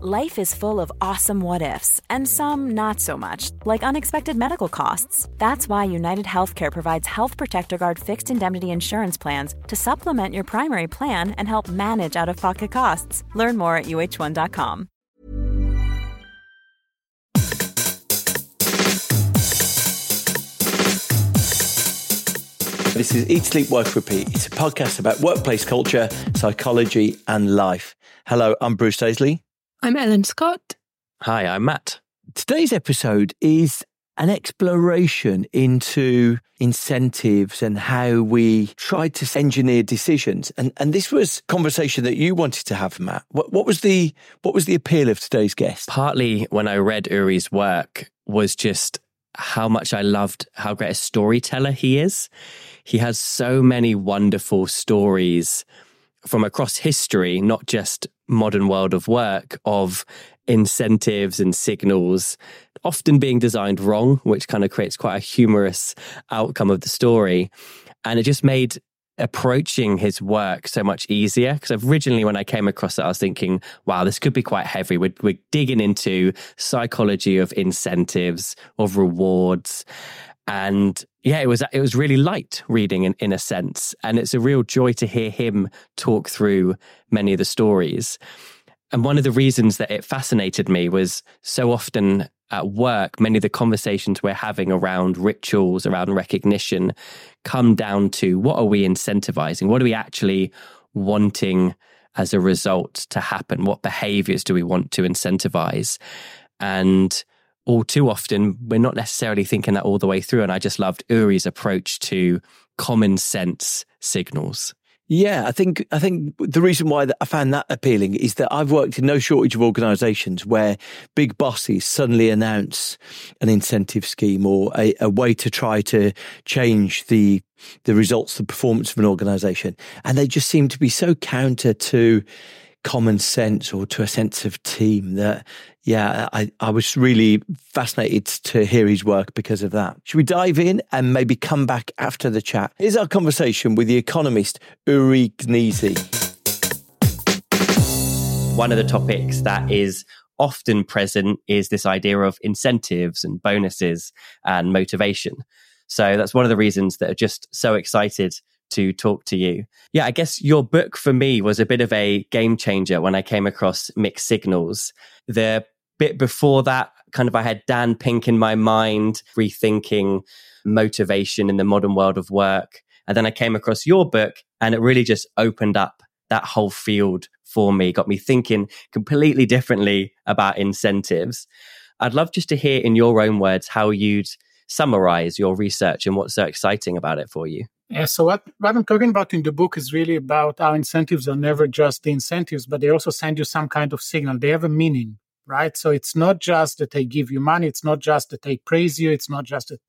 Life is full of awesome what ifs, and some not so much, like unexpected medical costs. That's why United Healthcare provides Health Protector Guard fixed indemnity insurance plans to supplement your primary plan and help manage out of pocket costs. Learn more at uhone.com. This is Eat, Sleep, Work, Repeat. It's a podcast about workplace culture, psychology, and life. Hello, I'm Bruce Daisley. I'm Ellen Scott. Hi, I'm Matt. Today's episode is an exploration into incentives and how we try to engineer decisions. And and this was conversation that you wanted to have, Matt. What, what was the what was the appeal of today's guest? Partly when I read Uri's work was just how much I loved how great a storyteller he is. He has so many wonderful stories from across history, not just modern world of work, of incentives and signals often being designed wrong, which kind of creates quite a humorous outcome of the story. And it just made approaching his work so much easier because originally when I came across it, I was thinking, wow, this could be quite heavy. We're, we're digging into psychology of incentives, of rewards. And yeah, it was it was really light reading in, in a sense. And it's a real joy to hear him talk through many of the stories. And one of the reasons that it fascinated me was so often at work, many of the conversations we're having around rituals, around recognition, come down to what are we incentivizing? What are we actually wanting as a result to happen? What behaviors do we want to incentivize? And all too often, we're not necessarily thinking that all the way through. And I just loved Uri's approach to common sense signals. Yeah, I think I think the reason why I found that appealing is that I've worked in no shortage of organisations where big bosses suddenly announce an incentive scheme or a, a way to try to change the the results, the performance of an organisation, and they just seem to be so counter to common sense or to a sense of team that yeah I, I was really fascinated to hear his work because of that. Should we dive in and maybe come back after the chat? Here's our conversation with the economist Uri Gneezy one of the topics that is often present is this idea of incentives and bonuses and motivation. So that's one of the reasons that are just so excited to talk to you. Yeah, I guess your book for me was a bit of a game changer when I came across mixed signals. The bit before that, kind of, I had Dan Pink in my mind, rethinking motivation in the modern world of work. And then I came across your book and it really just opened up that whole field for me, got me thinking completely differently about incentives. I'd love just to hear in your own words how you'd summarize your research and what's so exciting about it for you. Yeah, so what, what I'm talking about in the book is really about how incentives are never just the incentives, but they also send you some kind of signal. They have a meaning, right? So it's not just that they give you money. It's not just that they praise you. It's not just that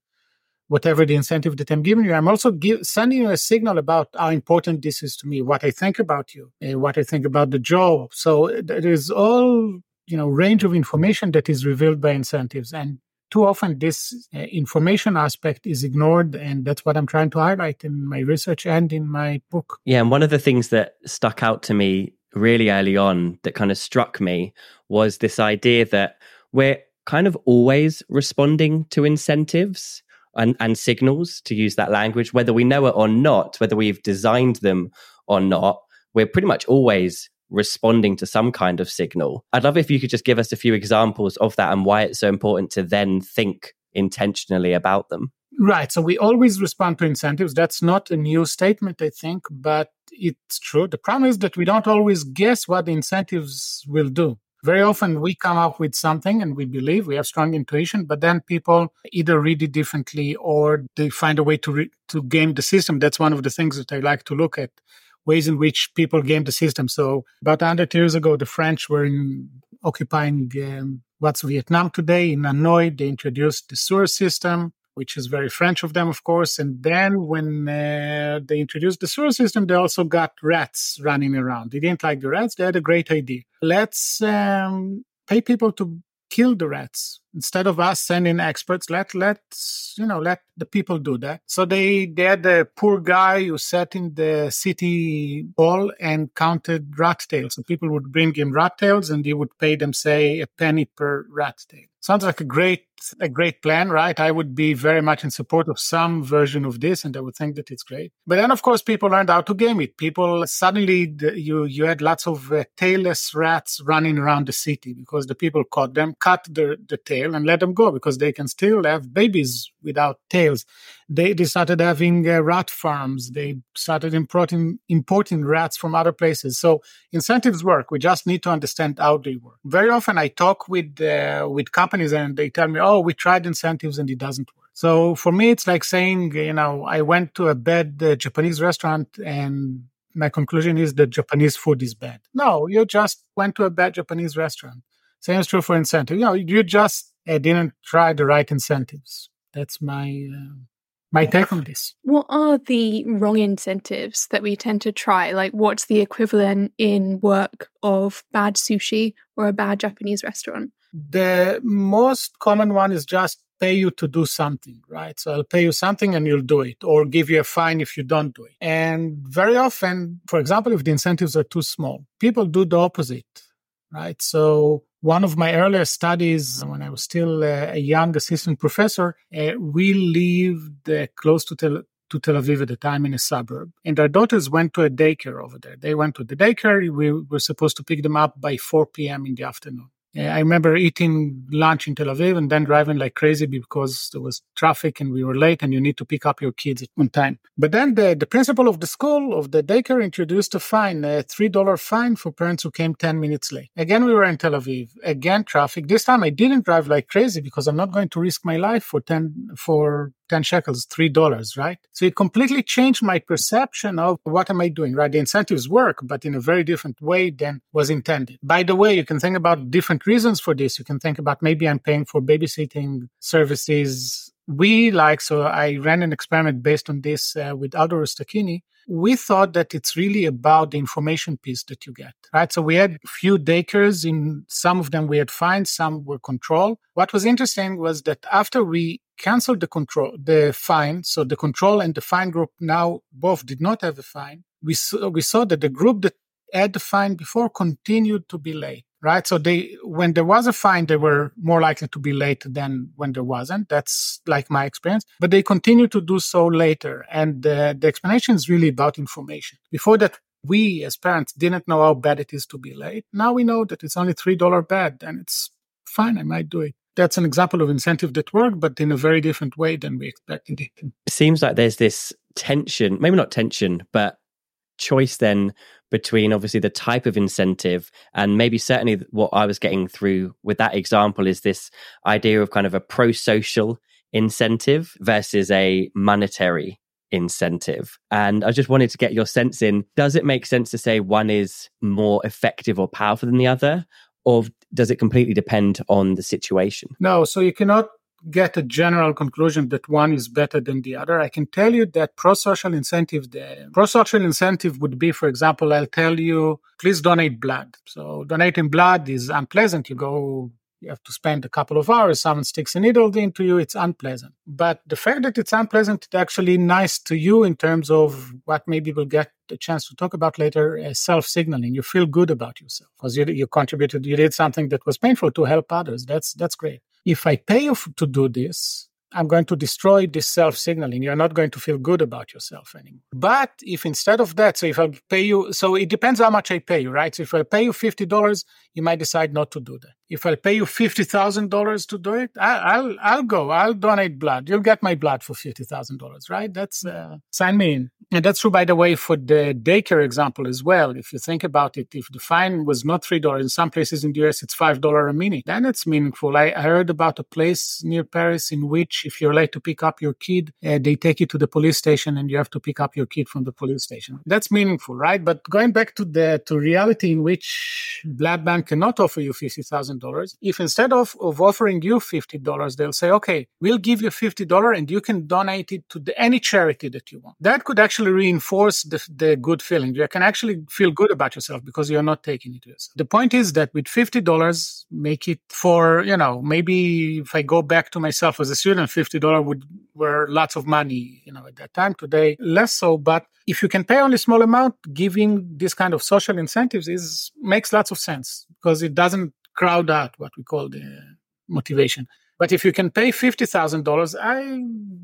whatever the incentive that I'm giving you. I'm also give, sending you a signal about how important this is to me, what I think about you, uh, what I think about the job. So there is all, you know, range of information that is revealed by incentives. And too often this uh, information aspect is ignored and that's what i'm trying to highlight in my research and in my book. Yeah and one of the things that stuck out to me really early on that kind of struck me was this idea that we're kind of always responding to incentives and, and signals to use that language whether we know it or not whether we've designed them or not we're pretty much always responding to some kind of signal. I'd love if you could just give us a few examples of that and why it's so important to then think intentionally about them. Right. So we always respond to incentives. That's not a new statement, I think, but it's true. The problem is that we don't always guess what the incentives will do. Very often we come up with something and we believe we have strong intuition, but then people either read it differently or they find a way to re- to game the system. That's one of the things that I like to look at ways in which people game the system. So about 100 years ago, the French were in, occupying um, what's Vietnam today. In Hanoi, they introduced the sewer system, which is very French of them, of course. And then when uh, they introduced the sewer system, they also got rats running around. They didn't like the rats. They had a great idea. Let's um, pay people to kill the rats instead of us sending experts let let you know let the people do that. So they they had a poor guy who sat in the city hall and counted rat tails. So people would bring him rat tails and he would pay them say a penny per rat tail. Sounds like a great a great plan right? I would be very much in support of some version of this and i would think that it's great. But then of course people learned how to game it. People suddenly you you had lots of uh, tailless rats running around the city because the people caught them cut the the tail and let them go because they can still have babies without tails they, they started having uh, rat farms. They started importing, importing rats from other places. So incentives work. We just need to understand how they work. Very often I talk with, uh, with companies and they tell me, oh, we tried incentives and it doesn't work. So for me, it's like saying, you know, I went to a bad uh, Japanese restaurant and my conclusion is that Japanese food is bad. No, you just went to a bad Japanese restaurant. Same is true for incentive. You know, you just uh, didn't try the right incentives. That's my uh, my take on this. What are the wrong incentives that we tend to try? Like, what's the equivalent in work of bad sushi or a bad Japanese restaurant? The most common one is just pay you to do something, right? So I'll pay you something and you'll do it, or give you a fine if you don't do it. And very often, for example, if the incentives are too small, people do the opposite, right? So one of my earlier studies, when I was still a young assistant professor, uh, we lived uh, close to Tel, to Tel Aviv at the time in a suburb. And our daughters went to a daycare over there. They went to the daycare. We were supposed to pick them up by 4 p.m. in the afternoon. I remember eating lunch in Tel Aviv and then driving like crazy because there was traffic and we were late and you need to pick up your kids on time. But then the, the principal of the school, of the daycare, introduced a fine, a $3 fine for parents who came 10 minutes late. Again, we were in Tel Aviv. Again, traffic. This time I didn't drive like crazy because I'm not going to risk my life for 10, for 10 shekels, $3, right? So it completely changed my perception of what am I doing, right? The incentives work, but in a very different way than was intended. By the way, you can think about different reasons for this. You can think about maybe I'm paying for babysitting services. We like, so I ran an experiment based on this uh, with Aldo Rustichini we thought that it's really about the information piece that you get, right? So we had a few daycares. In some of them, we had fines, some were control. What was interesting was that after we canceled the control, the fine, so the control and the fine group now both did not have a fine. We saw, we saw that the group that had the fine before continued to be late right? So they, when there was a fine, they were more likely to be late than when there wasn't. That's like my experience, but they continue to do so later. And the explanation is really about information. Before that, we as parents didn't know how bad it is to be late. Now we know that it's only $3 bad and it's fine. I might do it. That's an example of incentive that worked, but in a very different way than we expected it. It seems like there's this tension, maybe not tension, but choice then between obviously the type of incentive and maybe certainly what I was getting through with that example is this idea of kind of a pro social incentive versus a monetary incentive. And I just wanted to get your sense in does it make sense to say one is more effective or powerful than the other? Or does it completely depend on the situation? No, so you cannot get a general conclusion that one is better than the other. I can tell you that pro-social incentive, the pro-social incentive would be, for example, I'll tell you, please donate blood. So donating blood is unpleasant. You go, you have to spend a couple of hours. Someone sticks a needle into you. It's unpleasant. But the fact that it's unpleasant, it's actually nice to you in terms of what maybe we'll get a chance to talk about later, uh, self-signaling. You feel good about yourself because you, you contributed, you did something that was painful to help others. That's, that's great if I pay you to do this, I'm going to destroy this self signaling. You're not going to feel good about yourself anymore. But if instead of that, so if I pay you, so it depends how much I pay you, right? So if I pay you $50, you might decide not to do that. If I pay you $50,000 to do it, I, will I'll go. I'll donate blood. You'll get my blood for $50,000, right? That's, uh, sign me in. And that's true, by the way, for the daycare example as well. If you think about it, if the fine was not $3, in some places in the US, it's $5 a minute, then it's meaningful. I, I heard about a place near Paris in which which if you're late to pick up your kid, uh, they take you to the police station and you have to pick up your kid from the police station. That's meaningful, right? But going back to the to reality in which Blood Bank cannot offer you fifty thousand dollars, if instead of, of offering you fifty dollars, they'll say, okay, we'll give you fifty dollars and you can donate it to the, any charity that you want. That could actually reinforce the, the good feeling. You can actually feel good about yourself because you're not taking it yourself. The point is that with fifty dollars, make it for you know maybe if I go back to myself as a student, fifty dollars would were lots of money, you know, at that time. Today, less so. But if you can pay only small amount, giving this kind of social incentives is makes lots of sense because it doesn't crowd out what we call the motivation. But if you can pay fifty thousand dollars, I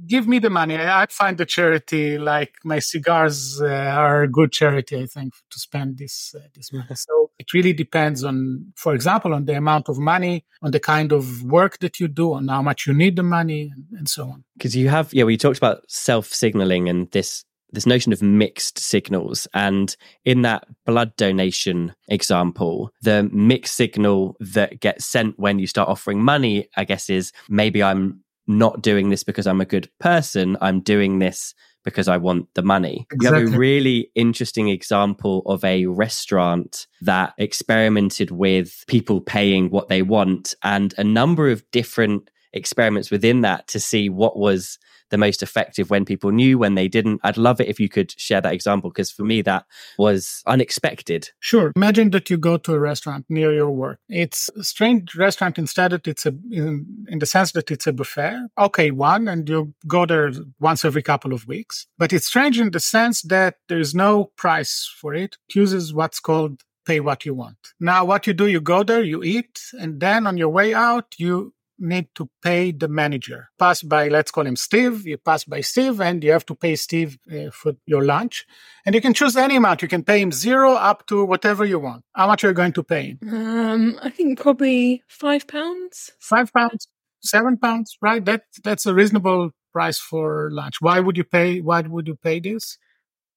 give me the money. I find the charity like my cigars uh, are a good charity. I think to spend this uh, this money. So it really depends on, for example, on the amount of money, on the kind of work that you do, on how much you need the money, and so on. Because you have, yeah, we talked about self signaling and this this notion of mixed signals. And in that blood donation example, the mixed signal that gets sent when you start offering money, I guess, is maybe I'm not doing this because I'm a good person. I'm doing this because I want the money. Exactly. You have a really interesting example of a restaurant that experimented with people paying what they want and a number of different experiments within that to see what was the most effective when people knew, when they didn't. I'd love it if you could share that example because for me, that was unexpected. Sure. Imagine that you go to a restaurant near your work. It's a strange restaurant instead it's a, in, in the sense that it's a buffet. Okay, one, and you go there once every couple of weeks. But it's strange in the sense that there's no price for it. It uses what's called pay what you want. Now, what you do, you go there, you eat, and then on your way out, you need to pay the manager. Pass by, let's call him Steve. You pass by Steve and you have to pay Steve uh, for your lunch. And you can choose any amount. You can pay him zero up to whatever you want. How much are you going to pay him? Um, I think probably five pounds. Five pounds, seven pounds, right? That that's a reasonable price for lunch. Why would you pay? Why would you pay this?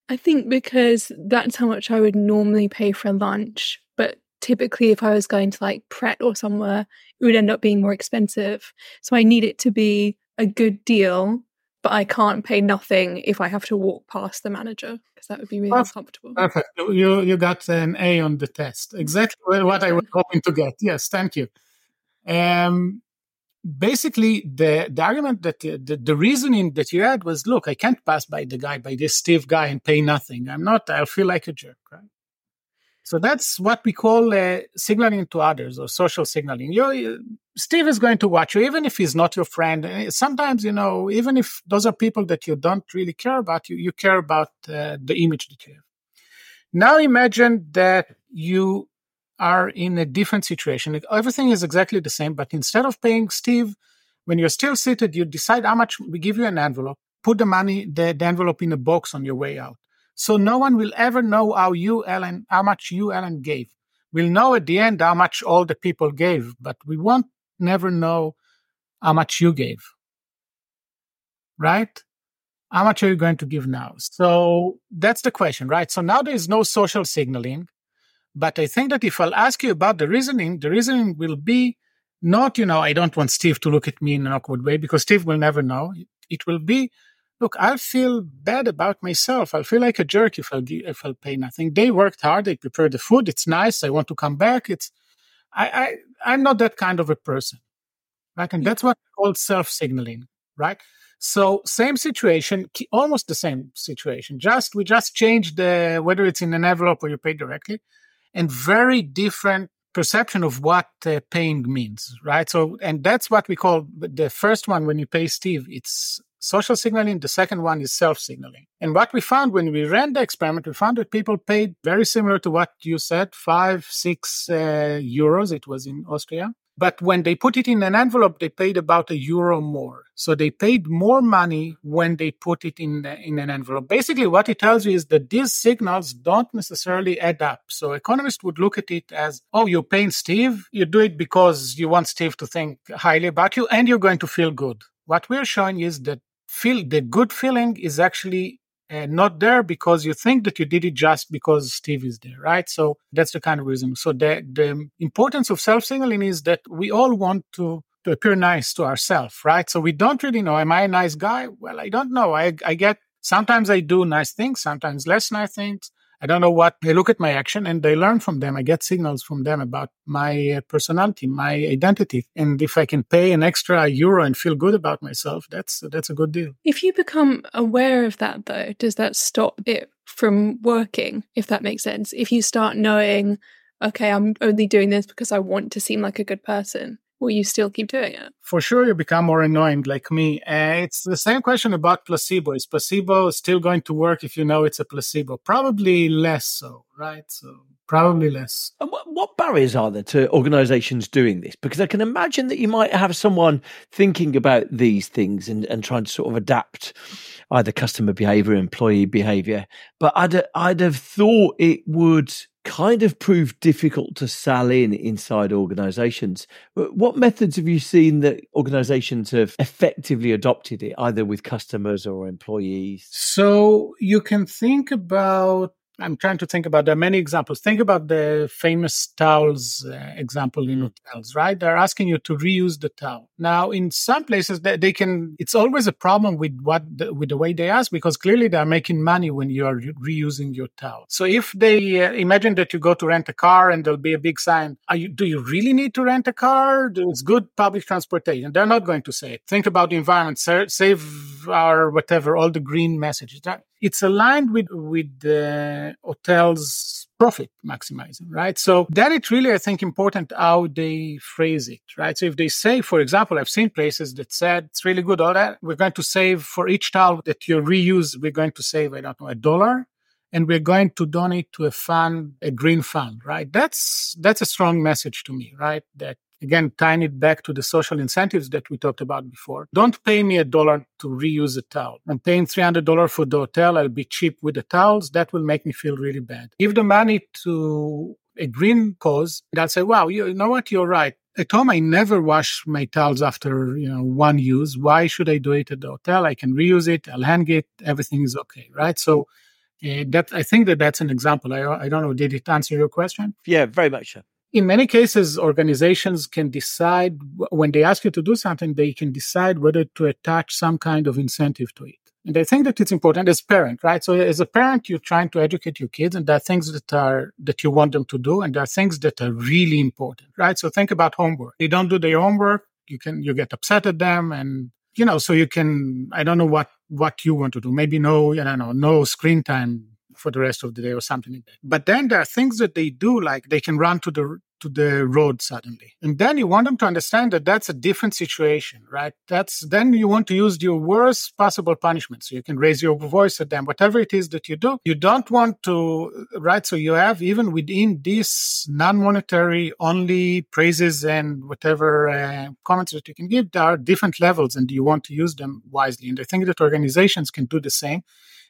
I think because that's how much I would normally pay for lunch. Typically if I was going to like Pret or somewhere, it would end up being more expensive. So I need it to be a good deal, but I can't pay nothing if I have to walk past the manager because that would be really Perfect. uncomfortable. Perfect. You you got an A on the test. Exactly what I was hoping to get. Yes, thank you. Um, basically the, the argument that uh, the, the reasoning that you had was look i can't pass by the guy by this stiff guy and pay nothing i'm not i'll feel like a jerk right so that's what we call uh, signaling to others or social signaling. You, Steve is going to watch you, even if he's not your friend. Uh, sometimes, you know, even if those are people that you don't really care about, you, you care about uh, the image that you have. Now imagine that you are in a different situation. Everything is exactly the same, but instead of paying Steve, when you're still seated, you decide how much we give you an envelope, put the money, the, the envelope in a box on your way out. So no one will ever know how you, Ellen, how much you, Ellen, gave. We'll know at the end how much all the people gave, but we won't never know how much you gave. Right? How much are you going to give now? So that's the question, right? So now there is no social signaling. But I think that if I'll ask you about the reasoning, the reasoning will be not, you know, I don't want Steve to look at me in an awkward way because Steve will never know. It will be, look, I feel bad about myself. I feel like a jerk if I if I pay nothing. They worked hard. They prepared the food. It's nice. I want to come back. It's I, I I'm not that kind of a person, right? And that's what called self signaling, right? So same situation, almost the same situation. Just we just changed the whether it's in an envelope or you pay directly, and very different perception of what uh, paying means, right? So, and that's what we call the first one when you pay Steve. It's social signaling. The second one is self signaling. And what we found when we ran the experiment, we found that people paid very similar to what you said, five, six uh, euros. It was in Austria. But when they put it in an envelope, they paid about a euro more. So they paid more money when they put it in, the, in an envelope. Basically, what it tells you is that these signals don't necessarily add up. So economists would look at it as, oh, you're paying Steve. You do it because you want Steve to think highly about you and you're going to feel good. What we're showing is that feel the good feeling is actually uh, not there because you think that you did it just because Steve is there, right? So that's the kind of reason. So the the importance of self signaling is that we all want to to appear nice to ourselves, right? So we don't really know. Am I a nice guy? Well, I don't know. I, I get sometimes I do nice things, sometimes less nice things. I don't know what they look at my action and they learn from them. I get signals from them about my uh, personality, my identity. And if I can pay an extra euro and feel good about myself, that's, that's a good deal. If you become aware of that though, does that stop it from working? If that makes sense. If you start knowing, okay, I'm only doing this because I want to seem like a good person will you still keep doing it? For sure, you become more annoying like me. Uh, it's the same question about placebo. Is placebo still going to work if you know it's a placebo? Probably less so, right? So probably less. And what, what barriers are there to organizations doing this? Because I can imagine that you might have someone thinking about these things and, and trying to sort of adapt either customer behavior, employee behavior. But I'd, I'd have thought it would kind of proved difficult to sell in inside organizations. What methods have you seen that organizations have effectively adopted it, either with customers or employees? So you can think about I'm trying to think about there are many examples. Think about the famous towels uh, example in hotels, right? They're asking you to reuse the towel. Now, in some places, they, they can. It's always a problem with what the, with the way they ask because clearly they are making money when you are re- reusing your towel. So if they uh, imagine that you go to rent a car and there'll be a big sign, you, do you really need to rent a car? It's good public transportation. They're not going to say it. Think about the environment, save our whatever, all the green messages. It's aligned with with the hotels profit maximizing right? So that it's really i think important how they phrase it right? So if they say for example i've seen places that said it's really good all that. We're going to save for each towel that you reuse we're going to save i don't know a dollar and we're going to donate to a fund a green fund right? That's that's a strong message to me right? That again, tying it back to the social incentives that we talked about before. Don't pay me a dollar to reuse a towel. I'm paying $300 for the hotel. I'll be cheap with the towels. That will make me feel really bad. Give the money to a green cause. And I'll say, wow, you know what? You're right. At home, I never wash my towels after you know one use. Why should I do it at the hotel? I can reuse it. I'll hang it. Everything is okay, right? So uh, that I think that that's an example. I I don't know. Did it answer your question? Yeah, very much so in many cases, organizations can decide when they ask you to do something, they can decide whether to attach some kind of incentive to it. And I think that it's important as parent, right? So as a parent, you're trying to educate your kids and there are things that are, that you want them to do. And there are things that are really important, right? So think about homework. They don't do their homework. You can, you get upset at them and, you know, so you can, I don't know what, what you want to do. Maybe no, I don't know, no screen time for the rest of the day or something like that. But then there are things that they do, like they can run to the to the road suddenly. And then you want them to understand that that's a different situation, right? That's then you want to use your worst possible punishment. So you can raise your voice at them, whatever it is that you do. You don't want to, right? So you have even within this non-monetary only praises and whatever uh, comments that you can give, there are different levels and you want to use them wisely. And I think that organizations can do the same.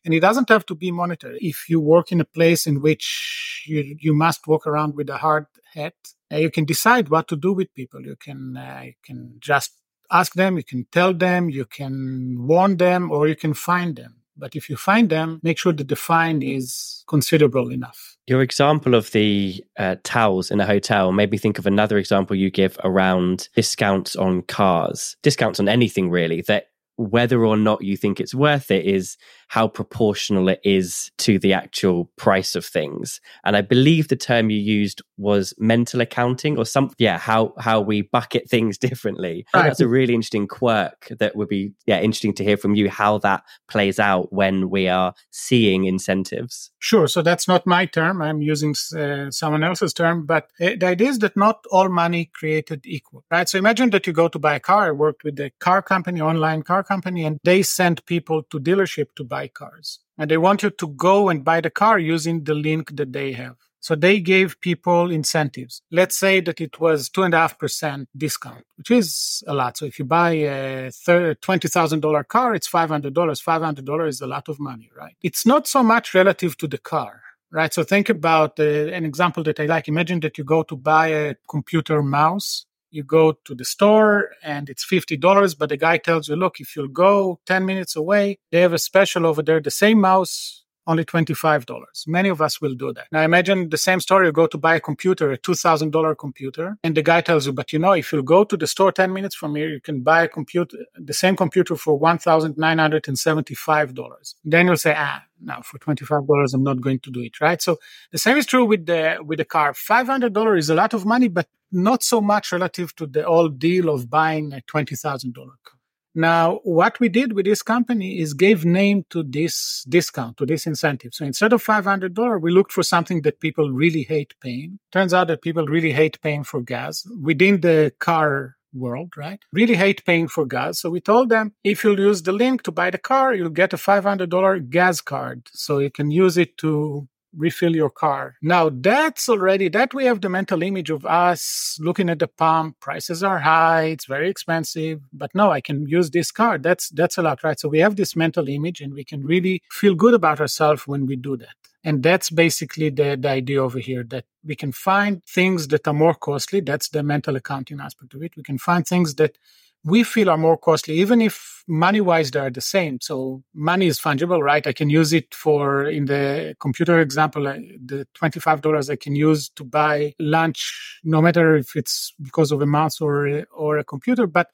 And it doesn't have to be monetary. If you work in a place in which you, you must walk around with a hard hat, uh, you can decide what to do with people. You can, uh, you can just ask them, you can tell them, you can warn them, or you can find them. But if you find them, make sure that the fine is considerable enough. Your example of the uh, towels in a hotel made me think of another example you give around discounts on cars, discounts on anything really, that whether or not you think it's worth it is how proportional it is to the actual price of things. And I believe the term you used was mental accounting or some yeah, how how we bucket things differently. Right. that's a really interesting quirk that would be yeah, interesting to hear from you how that plays out when we are seeing incentives. Sure, so that's not my term. I'm using uh, someone else's term, but uh, the idea is that not all money created equal, right? So imagine that you go to buy a car. I worked with a car company, online car company, and they send people to dealership to buy cars. And they want you to go and buy the car using the link that they have. So they gave people incentives. Let's say that it was two and a half percent discount, which is a lot. So if you buy a $20,000 car, it's $500. $500 is a lot of money, right? It's not so much relative to the car right? So think about uh, an example that I like. Imagine that you go to buy a computer mouse you go to the store and it's $50, but the guy tells you, look, if you'll go 10 minutes away, they have a special over there, the same mouse, only $25. Many of us will do that. Now imagine the same story. You go to buy a computer, a $2,000 computer, and the guy tells you, but you know, if you go to the store 10 minutes from here, you can buy a computer, the same computer for $1,975. Then you'll say, ah, now for $25 i'm not going to do it right so the same is true with the with the car $500 is a lot of money but not so much relative to the old deal of buying a $20000 car now what we did with this company is gave name to this discount to this incentive so instead of $500 we looked for something that people really hate paying turns out that people really hate paying for gas within the car world, right? Really hate paying for gas. So we told them if you'll use the link to buy the car, you'll get a $500 gas card. So you can use it to refill your car. Now that's already that we have the mental image of us looking at the pump, prices are high, it's very expensive, but no, I can use this card. That's that's a lot, right? So we have this mental image and we can really feel good about ourselves when we do that. And that's basically the, the idea over here that we can find things that are more costly. That's the mental accounting aspect of it. We can find things that we feel are more costly, even if money wise they are the same. So money is fungible, right? I can use it for, in the computer example, uh, the $25 I can use to buy lunch, no matter if it's because of a mouse or, or a computer. But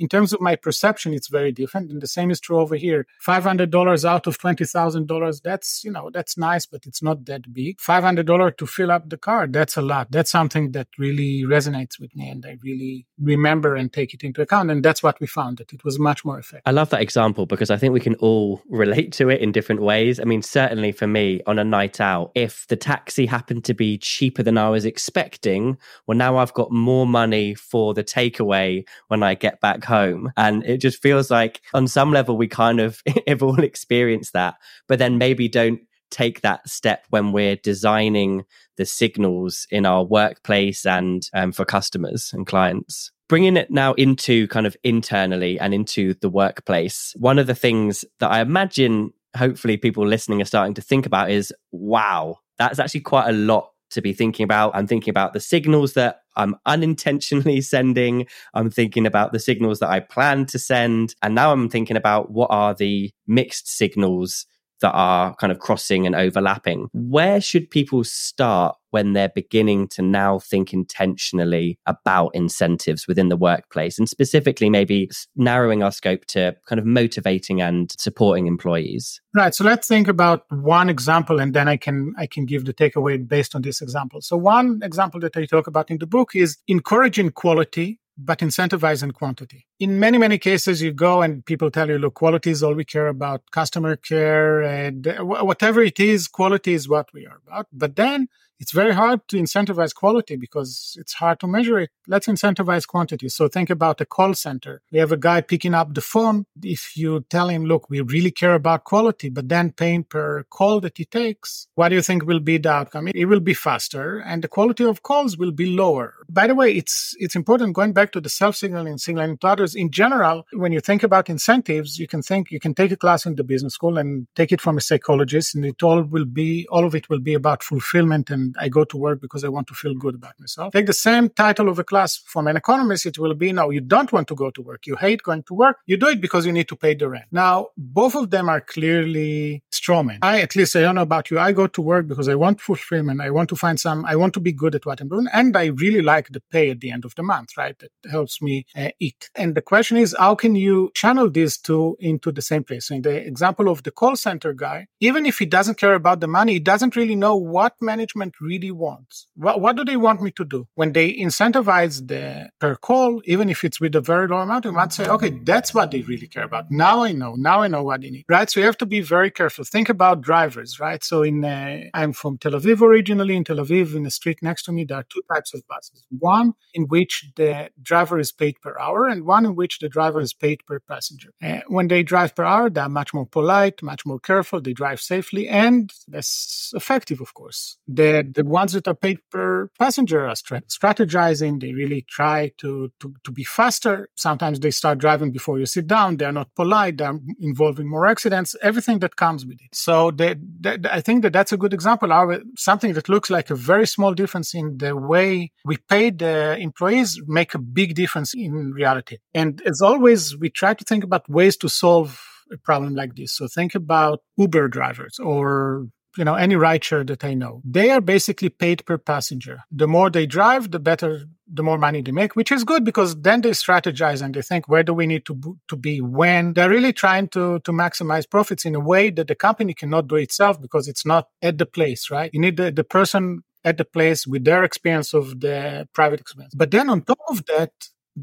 in terms of my perception, it's very different. And the same is true over here. $500 out of $20,000, that's, you know, that's nice, but it's not that big. $500 to fill up the car, that's a lot. That's something that really resonates with me and I really remember and take it into account. And that's what we found that it was much more effective. I love that example because I think we can all relate to it in different ways. I mean, certainly for me on a night out, if the taxi happened to be cheaper than I was expecting, well, now I've got more money for the takeaway when I get back home. And it just feels like on some level, we kind of have all experienced that, but then maybe don't take that step when we're designing the signals in our workplace and um, for customers and clients. Bringing it now into kind of internally and into the workplace, one of the things that I imagine hopefully people listening are starting to think about is wow, that's actually quite a lot to be thinking about. I'm thinking about the signals that I'm unintentionally sending. I'm thinking about the signals that I plan to send. And now I'm thinking about what are the mixed signals that are kind of crossing and overlapping. Where should people start when they're beginning to now think intentionally about incentives within the workplace and specifically maybe narrowing our scope to kind of motivating and supporting employees? Right. So let's think about one example and then I can I can give the takeaway based on this example. So one example that I talk about in the book is encouraging quality but incentivizing quantity. In many, many cases, you go and people tell you, look, quality is all we care about, customer care, and whatever it is, quality is what we are about. But then it's very hard to incentivize quality because it's hard to measure it. Let's incentivize quantity. So think about a call center. We have a guy picking up the phone. If you tell him, look, we really care about quality, but then paying per call that he takes, what do you think will be the outcome? It will be faster and the quality of calls will be lower. By the way, it's, it's important going back to the self-signaling signaling to others. In general, when you think about incentives, you can think, you can take a class in the business school and take it from a psychologist and it all will be, all of it will be about fulfillment and I go to work because I want to feel good about myself. Take the same title of a class from an economist, it will be no, you don't want to go to work. You hate going to work. You do it because you need to pay the rent. Now, both of them are clearly strawman. I, at least, I don't know about you. I go to work because I want fulfillment. I want to find some, I want to be good at what I'm doing. And I really like the pay at the end of the month, right? That helps me uh, eat. And the question is, how can you channel these two into the same place? So in the example of the call center guy, even if he doesn't care about the money, he doesn't really know what management really wants. What, what do they want me to do? When they incentivize the per call, even if it's with a very low amount, you might say, okay, that's what they really care about. Now I know. Now I know what they need, right? So you have to be very careful. Think about drivers, right? So in, uh, I'm from Tel Aviv originally. In Tel Aviv, in the street next to me, there are two types of buses. One in which the driver is paid per hour and one in which the driver is paid per passenger. Uh, when they drive per hour, they're much more polite, much more careful. They drive safely and less effective, of course. The, the ones that are paid per passenger are strategizing. They really try to, to, to be faster. Sometimes they start driving before you sit down. They're not polite. They're involving more accidents, everything that comes with it. So they, they, I think that that's a good example of something that looks like a very small difference in the way we pay the employees make a big difference in reality. And as always, we try to think about ways to solve a problem like this. So think about Uber drivers or you know any rideshare that I know. They are basically paid per passenger. The more they drive, the better, the more money they make, which is good because then they strategize and they think where do we need to to be when they're really trying to to maximize profits in a way that the company cannot do itself because it's not at the place, right? You need the, the person at the place with their experience of the private experience. But then on top of that,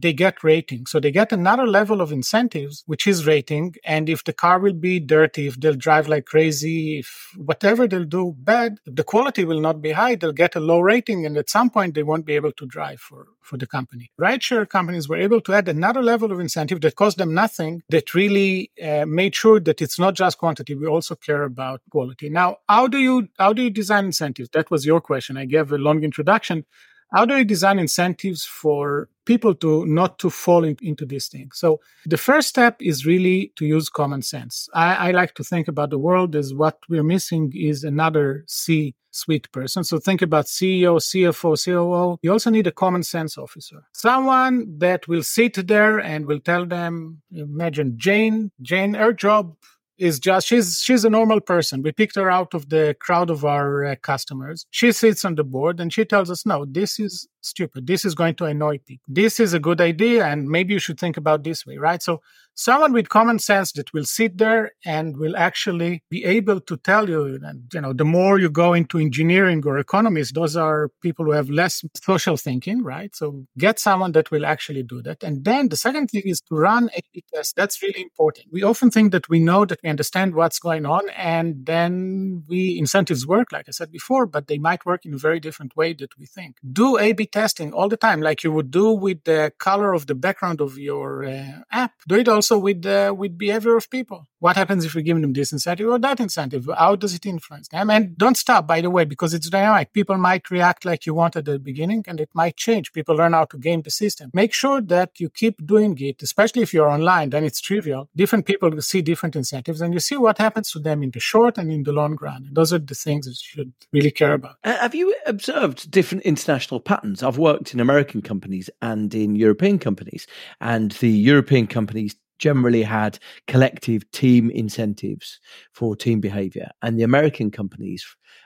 they get rating. So they get another level of incentives, which is rating. And if the car will be dirty, if they'll drive like crazy, if whatever they'll do bad, the quality will not be high, they'll get a low rating. And at some point, they won't be able to drive for, for the company. Rideshare companies were able to add another level of incentive that cost them nothing, that really uh, made sure that it's not just quantity. We also care about quality. Now, how do you, how do you design incentives? That was your question. I gave a long introduction how do you design incentives for people to not to fall in, into these things so the first step is really to use common sense. I, I like to think about the world as what we're missing is another c suite person. So think about ceo cfo coo you also need a common sense officer. Someone that will sit there and will tell them imagine jane jane her job is just she's she's a normal person. We picked her out of the crowd of our uh, customers. She sits on the board and she tells us, "No, this is stupid. This is going to annoy people. This is a good idea, and maybe you should think about this way, right?" So someone with common sense that will sit there and will actually be able to tell you and you know the more you go into engineering or economics those are people who have less social thinking right? So get someone that will actually do that. And then the second thing is to run a b test. That's really important. We often think that we know that we understand what's going on and then we incentives work like i said before but they might work in a very different way that we think. Do a b testing all the time like you would do with the color of the background of your uh, app. Do it also also with uh, with behavior of people. What happens if we give them this incentive or that incentive? How does it influence them? And don't stop, by the way, because it's dynamic. People might react like you want at the beginning, and it might change. People learn how to game the system. Make sure that you keep doing it, especially if you're online. Then it's trivial. Different people see different incentives, and you see what happens to them in the short and in the long run. Those are the things that you should really care about. Uh, have you observed different international patterns? I've worked in American companies and in European companies, and the European companies generally had collective team incentives for team behavior. And the American companies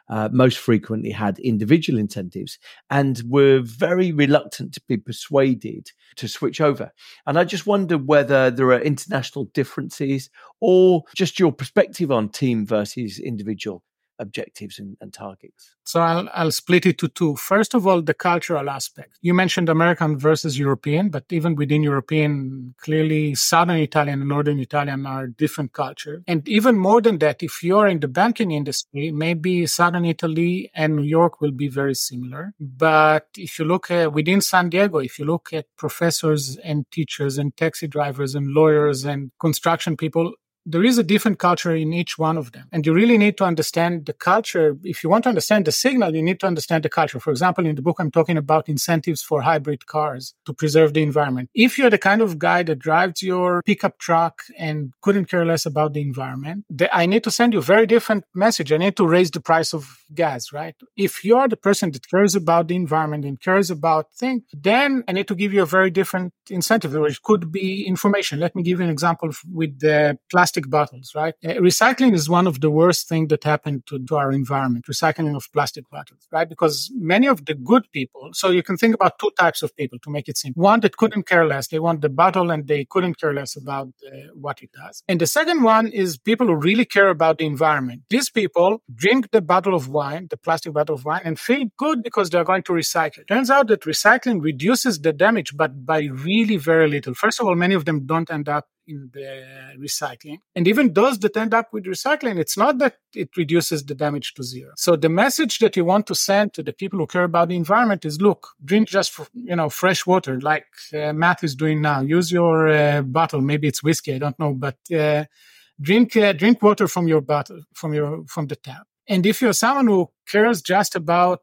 uh, most frequently had individual incentives and were very reluctant to be persuaded to switch over. And I just wonder whether there are international differences or just your perspective on team versus individual objectives and, and targets? So I'll, I'll split it to two. First of all, the cultural aspect. You mentioned American versus European, but even within European, clearly Southern Italian and Northern Italian are different culture. And even more than that, if you're in the banking industry, maybe Southern Italy and New York will be very similar. But if you look at within San Diego, if you look at professors and teachers and taxi drivers and lawyers and construction people, there is a different culture in each one of them. And you really need to understand the culture. If you want to understand the signal, you need to understand the culture. For example, in the book, I'm talking about incentives for hybrid cars to preserve the environment. If you're the kind of guy that drives your pickup truck and couldn't care less about the environment, I need to send you a very different message. I need to raise the price of gas, right? If you're the person that cares about the environment and cares about things, then I need to give you a very different incentive, which could be information. Let me give you an example with the plastic plastic bottles, right? Uh, recycling is one of the worst things that happened to, to our environment, recycling of plastic bottles, right? Because many of the good people, so you can think about two types of people to make it simple. One that couldn't care less. They want the bottle and they couldn't care less about uh, what it does. And the second one is people who really care about the environment. These people drink the bottle of wine, the plastic bottle of wine, and feel good because they're going to recycle. Turns out that recycling reduces the damage, but by really very little. First of all, many of them don't end up in the recycling. And even those that end up with recycling, it's not that it reduces the damage to zero. So the message that you want to send to the people who care about the environment is, look, drink just, you know, fresh water like uh, Matt is doing now. Use your uh, bottle. Maybe it's whiskey. I don't know, but uh, drink, uh, drink water from your bottle, from your, from the tap. And if you're someone who cares just about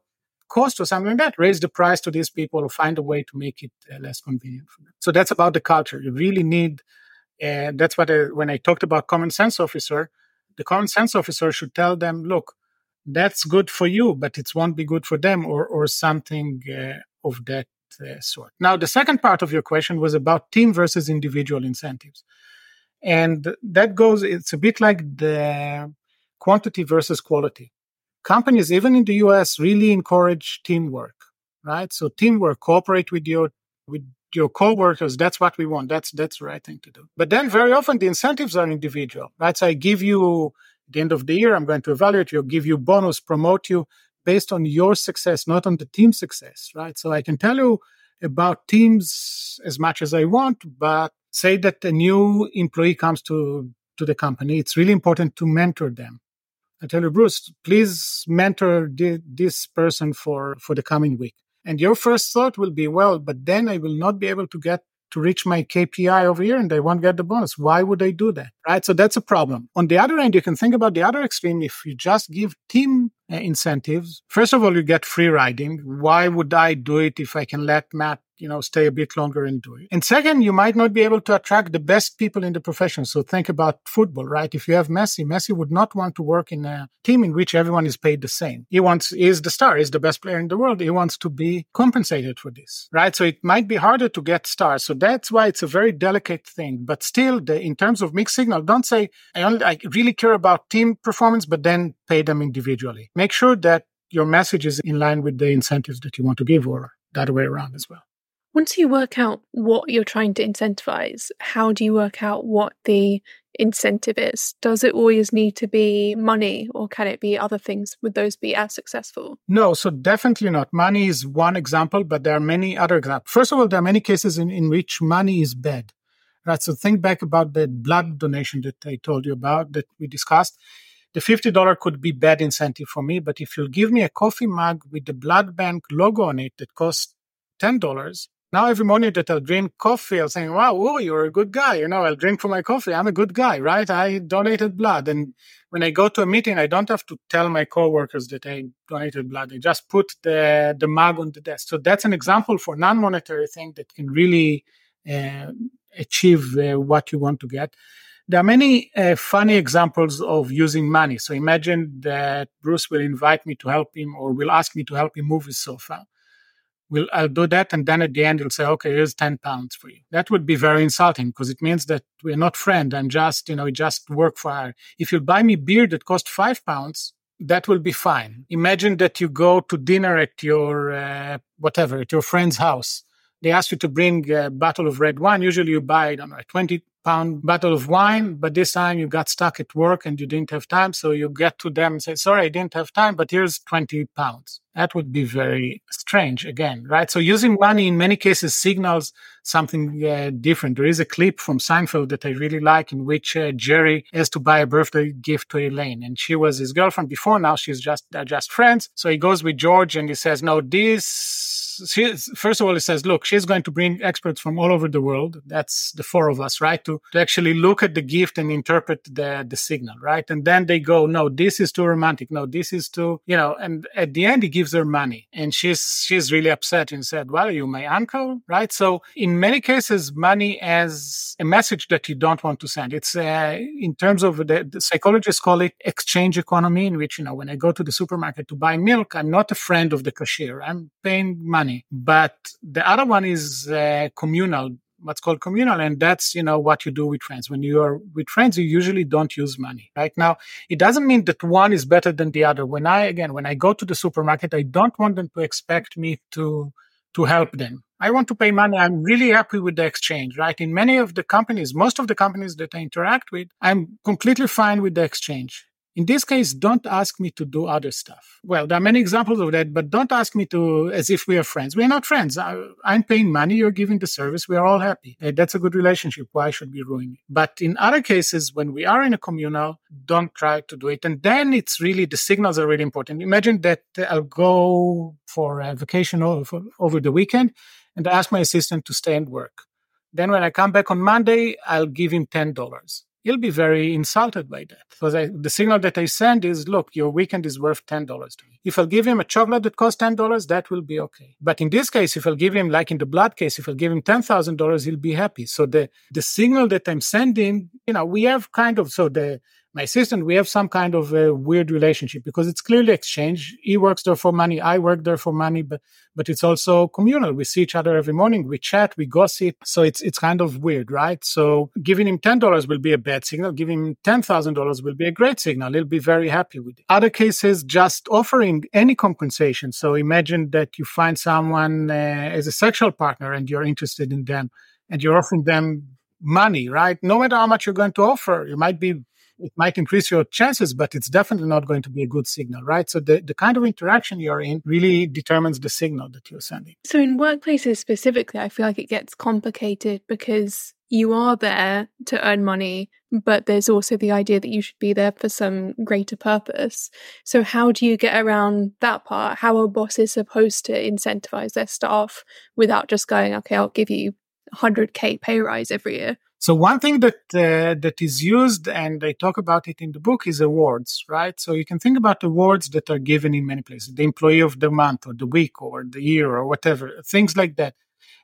cost or something like that, raise the price to these people or find a way to make it uh, less convenient for them. So that's about the culture. You really need and that's what I, when I talked about common sense officer, the common sense officer should tell them, look, that's good for you, but it won't be good for them or, or something uh, of that uh, sort. Now, the second part of your question was about team versus individual incentives. And that goes, it's a bit like the quantity versus quality. Companies, even in the US, really encourage teamwork, right? So teamwork, cooperate with your, with your coworkers. That's what we want. That's, that's the right thing to do. But then very often the incentives are individual, right? So I give you, at the end of the year, I'm going to evaluate you, give you bonus, promote you based on your success, not on the team success, right? So I can tell you about teams as much as I want, but say that a new employee comes to, to the company, it's really important to mentor them. I tell you, Bruce, please mentor the, this person for, for the coming week. And your first thought will be, well, but then I will not be able to get to reach my KPI over here and I won't get the bonus. Why would I do that? Right. So that's a problem. On the other end, you can think about the other extreme. If you just give team uh, incentives, first of all, you get free riding. Why would I do it if I can let Matt you know, stay a bit longer and do it. And second, you might not be able to attract the best people in the profession. So think about football, right? If you have Messi, Messi would not want to work in a team in which everyone is paid the same. He wants, is the star, he's the best player in the world. He wants to be compensated for this, right? So it might be harder to get stars. So that's why it's a very delicate thing. But still, the, in terms of mixed signal, don't say, I only, I really care about team performance, but then pay them individually. Make sure that your message is in line with the incentives that you want to give or that way around as well. Once you work out what you're trying to incentivize, how do you work out what the incentive is? Does it always need to be money or can it be other things? Would those be as successful? No, so definitely not. Money is one example, but there are many other examples. First of all, there are many cases in, in which money is bad. Right. So think back about the blood donation that I told you about that we discussed. The $50 could be bad incentive for me, but if you'll give me a coffee mug with the blood bank logo on it that costs $10, now every morning that I'll drink coffee, I'll say, wow, ooh, you're a good guy. You know, I'll drink for my coffee. I'm a good guy, right? I donated blood. And when I go to a meeting, I don't have to tell my coworkers that I donated blood. I just put the, the mug on the desk. So that's an example for non-monetary thing that can really uh, achieve uh, what you want to get. There are many uh, funny examples of using money. So imagine that Bruce will invite me to help him or will ask me to help him move his sofa we'll I'll do that, and then at the end you'll say, "Okay, here's ten pounds for you." That would be very insulting because it means that we're not friends. I'm just, you know, we just work for her. If you buy me beer that costs five pounds, that will be fine. Imagine that you go to dinner at your uh, whatever at your friend's house. They ask you to bring a bottle of red wine. Usually you buy, I don't know, a 20 pound bottle of wine, but this time you got stuck at work and you didn't have time. So you get to them and say, sorry, I didn't have time, but here's 20 pounds. That would be very strange again, right? So using money in many cases signals something uh, different. There is a clip from Seinfeld that I really like in which uh, Jerry has to buy a birthday gift to Elaine and she was his girlfriend before. Now she's just, just friends. So he goes with George and he says, no, this she, first of all, he says, look, she's going to bring experts from all over the world. That's the four of us, right? To, to actually look at the gift and interpret the, the signal, right? And then they go, no, this is too romantic. No, this is too, you know, and at the end, he gives her money and she's, she's really upset and said, well, are you my uncle? Right? So in many cases, money as a message that you don't want to send. It's, uh, in terms of the, the psychologists call it exchange economy in which, you know, when I go to the supermarket to buy milk, I'm not a friend of the cashier. I'm paying money But the other one is uh, communal, what's called communal. And that's, you know, what you do with friends. When you are with friends, you usually don't use money, right? Now, it doesn't mean that one is better than the other. When I, again, when I go to the supermarket, I don't want them to expect me to, to help them. I want to pay money. I'm really happy with the exchange, right? In many of the companies, most of the companies that I interact with, I'm completely fine with the exchange. In this case, don't ask me to do other stuff. Well, there are many examples of that, but don't ask me to as if we are friends. We are not friends. I, am paying money. You're giving the service. We are all happy. That's a good relationship. Why should we ruin it? But in other cases, when we are in a communal, don't try to do it. And then it's really, the signals are really important. Imagine that uh, I'll go for a vacation over, over the weekend and I ask my assistant to stay and work. Then when I come back on Monday, I'll give him $10 he'll be very insulted by that. Because the signal that I send is, look, your weekend is worth $10 to me. If I'll give him a chocolate that costs $10, that will be okay. But in this case, if I'll give him, like in the blood case, if I'll give him $10,000, he'll be happy. So the, the signal that I'm sending, you know, we have kind of, so the, my assistant, we have some kind of a weird relationship because it's clearly exchange. He works there for money, I work there for money, but but it's also communal. We see each other every morning, we chat, we gossip. So it's it's kind of weird, right? So giving him ten dollars will be a bad signal. Giving him ten thousand dollars will be a great signal. He'll be very happy with it. Other cases, just offering any compensation. So imagine that you find someone uh, as a sexual partner and you're interested in them, and you're offering them money, right? No matter how much you're going to offer, you might be it might increase your chances, but it's definitely not going to be a good signal, right? So the, the kind of interaction you're in really determines the signal that you're sending. So in workplaces specifically, I feel like it gets complicated because you are there to earn money, but there's also the idea that you should be there for some greater purpose. So how do you get around that part? How are bosses supposed to incentivize their staff without just going, okay, I'll give you 100k pay rise every year? So one thing that uh, that is used, and I talk about it in the book, is awards, right? So you can think about awards that are given in many places: the employee of the month, or the week, or the year, or whatever, things like that.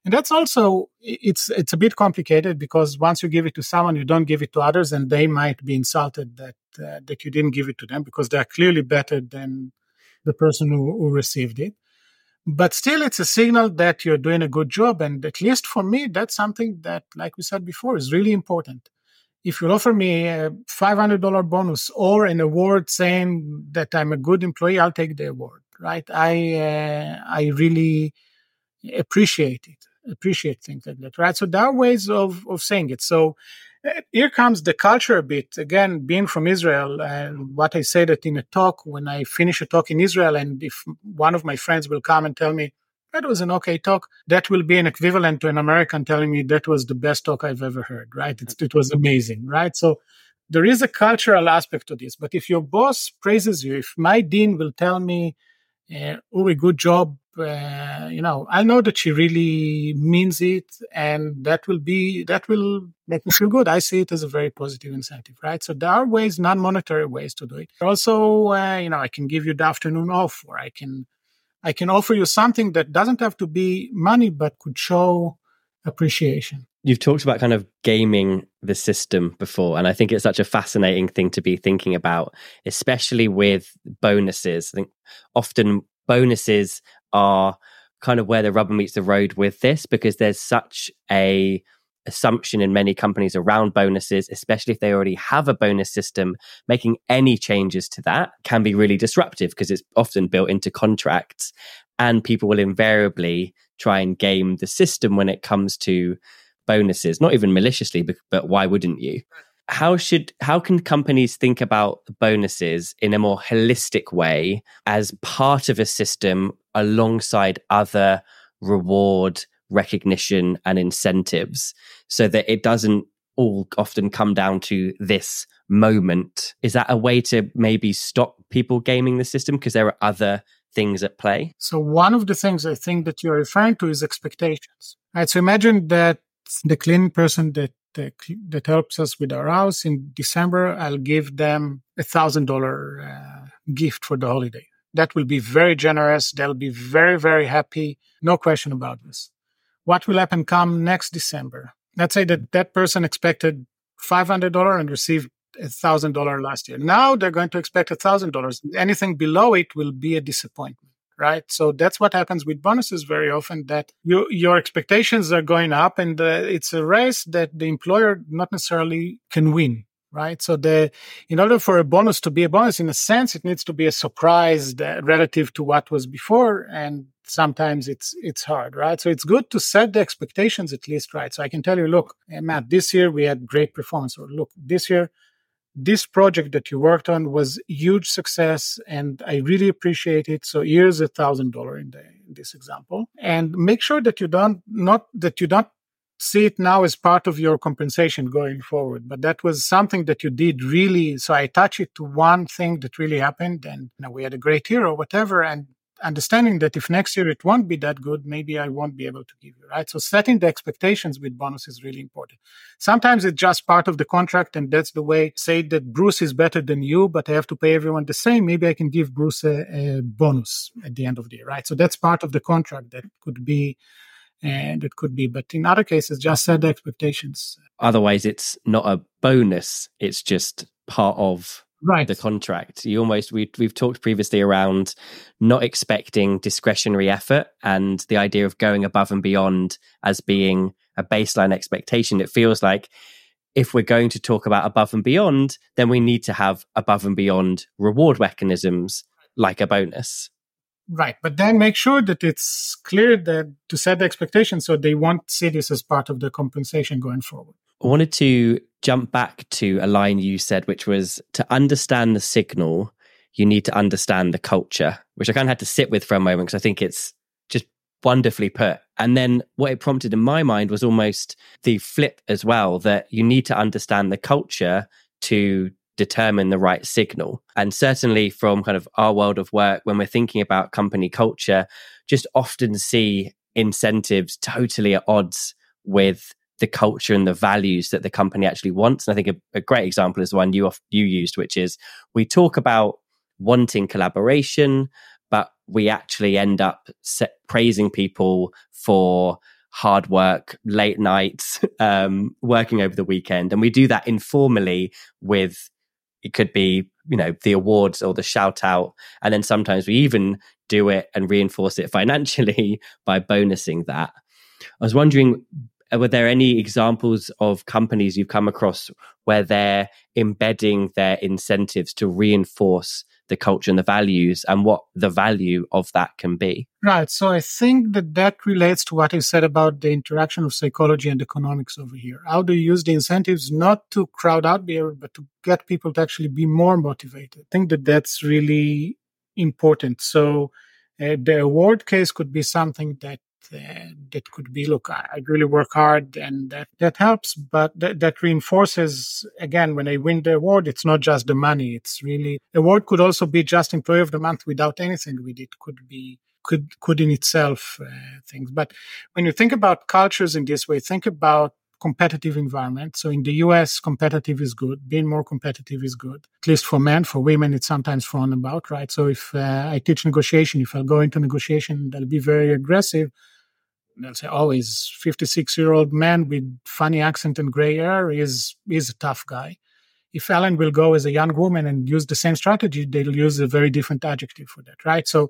And that's also it's it's a bit complicated because once you give it to someone, you don't give it to others, and they might be insulted that uh, that you didn't give it to them because they are clearly better than the person who, who received it but still it's a signal that you're doing a good job and at least for me that's something that like we said before is really important. If you offer me a $500 bonus or an award saying that i'm a good employee i'll take the award right? I uh, i really appreciate it appreciate things like that right? So there are ways of of saying it. So here comes the culture a bit. Again being from israel and what i say that in a talk when i finish a talk in israel and if one of my friends will come and tell me that was an okay talk that will be an equivalent to an american telling me that was the best talk i've ever heard right? It's, it was amazing right? So there is a cultural aspect to this but if your boss praises you if my dean will tell me uh, a good job uh, you know, I know that she really means it, and that will be that will make me feel good. I see it as a very positive incentive, right? So there are ways, non-monetary ways to do it. Also, uh, you know, I can give you the afternoon off, or I can I can offer you something that doesn't have to be money, but could show appreciation. You've talked about kind of gaming the system before, and I think it's such a fascinating thing to be thinking about, especially with bonuses. I think often bonuses are kind of where the rubber meets the road with this because there's such a assumption in many companies around bonuses, especially if they already have a bonus system, making any changes to that can be really disruptive because it's often built into contracts and people will invariably try and game the system when it comes to bonuses, not even maliciously, but, but why wouldn't you? how should how can companies think about bonuses in a more holistic way as part of a system alongside other reward recognition and incentives so that it doesn't all often come down to this moment is that a way to maybe stop people gaming the system because there are other things at play so one of the things i think that you're referring to is expectations right so imagine that the cleaning person that that helps us with our house. In December, I'll give them a thousand dollar uh, gift for the holiday. That will be very generous. They'll be very, very happy. No question about this. What will happen come next December? Let's say that that person expected $500 and received $1,000 last year. Now they're going to expect $1,000. Anything below it will be a disappointment right? So that's what happens with bonuses very often that you, your expectations are going up and uh, it's a race that the employer not necessarily can win. Right. So the, in order for a bonus to be a bonus, in a sense, it needs to be a surprise relative to what was before. And sometimes it's, it's hard. Right. So it's good to set the expectations at least right. So I can tell you, look, eh, Matt, this year we had great performance or look, this year this project that you worked on was huge success and I really appreciate it. So here's a thousand dollar in, in this example and make sure that you don't, not that you don't see it now as part of your compensation going forward. But that was something that you did really. So I attach it to one thing that really happened and you know, we had a great year or whatever. And understanding that if next year it won't be that good, maybe I won't be able to give you, right? So setting the expectations with bonus is really important. Sometimes it's just part of the contract and that's the way, say that Bruce is better than you, but I have to pay everyone the same. Maybe I can give Bruce a, a bonus at the end of the year, right? So that's part of the contract that could be, and it could be, but in other cases, just set the expectations. Otherwise, it's not a bonus. It's just part of right. the contract. You almost we we've talked previously around not expecting discretionary effort and the idea of going above and beyond as being a baseline expectation. It feels like if we're going to talk about above and beyond, then we need to have above and beyond reward mechanisms like a bonus. Right. But then make sure that it's clear that to set the expectation so they won't see this as part of the compensation going forward. I wanted to jump back to a line you said, which was to understand the signal, you need to understand the culture, which I kind of had to sit with for a moment because I think it's just wonderfully put. And then what it prompted in my mind was almost the flip as well that you need to understand the culture to determine the right signal. And certainly from kind of our world of work, when we're thinking about company culture, just often see incentives totally at odds with the culture and the values that the company actually wants. And I think a, a great example is the one you you used, which is we talk about wanting collaboration, but we actually end up praising people for hard work, late nights, um, working over the weekend, and we do that informally with it could be you know the awards or the shout out. And then sometimes we even do it and reinforce it financially by bonusing that. I was wondering uh, were there any examples of companies you've come across where they're embedding their incentives to reinforce the culture and the values and what the value of that can be. Right. So i think that that relates to what i said about the interaction of psychology and economics over here. How do you use the incentives not to crowd out behavior but to get people to actually be more motivated? I think that that's really important. So uh, the award case could be something that that could be look I, I, really work hard and that that helps but that, that reinforces again when i win the award it's not just the money it's really the award could also be just employee of the month without anything we did could be could could in itself uh, things but when you think about cultures in this way think about competitive environment. So in the US, competitive is good. Being more competitive is good. At least for men, for women, it's sometimes frowned about, right? So if uh, I teach negotiation, if I go into negotiation, that'll be very aggressive they'll say, "Oh, he's 56 year old man with funny accent and gray hair. is is a tough guy." If Ellen will go as a young woman and use the same strategy, they'll use a very different adjective for that, right? So,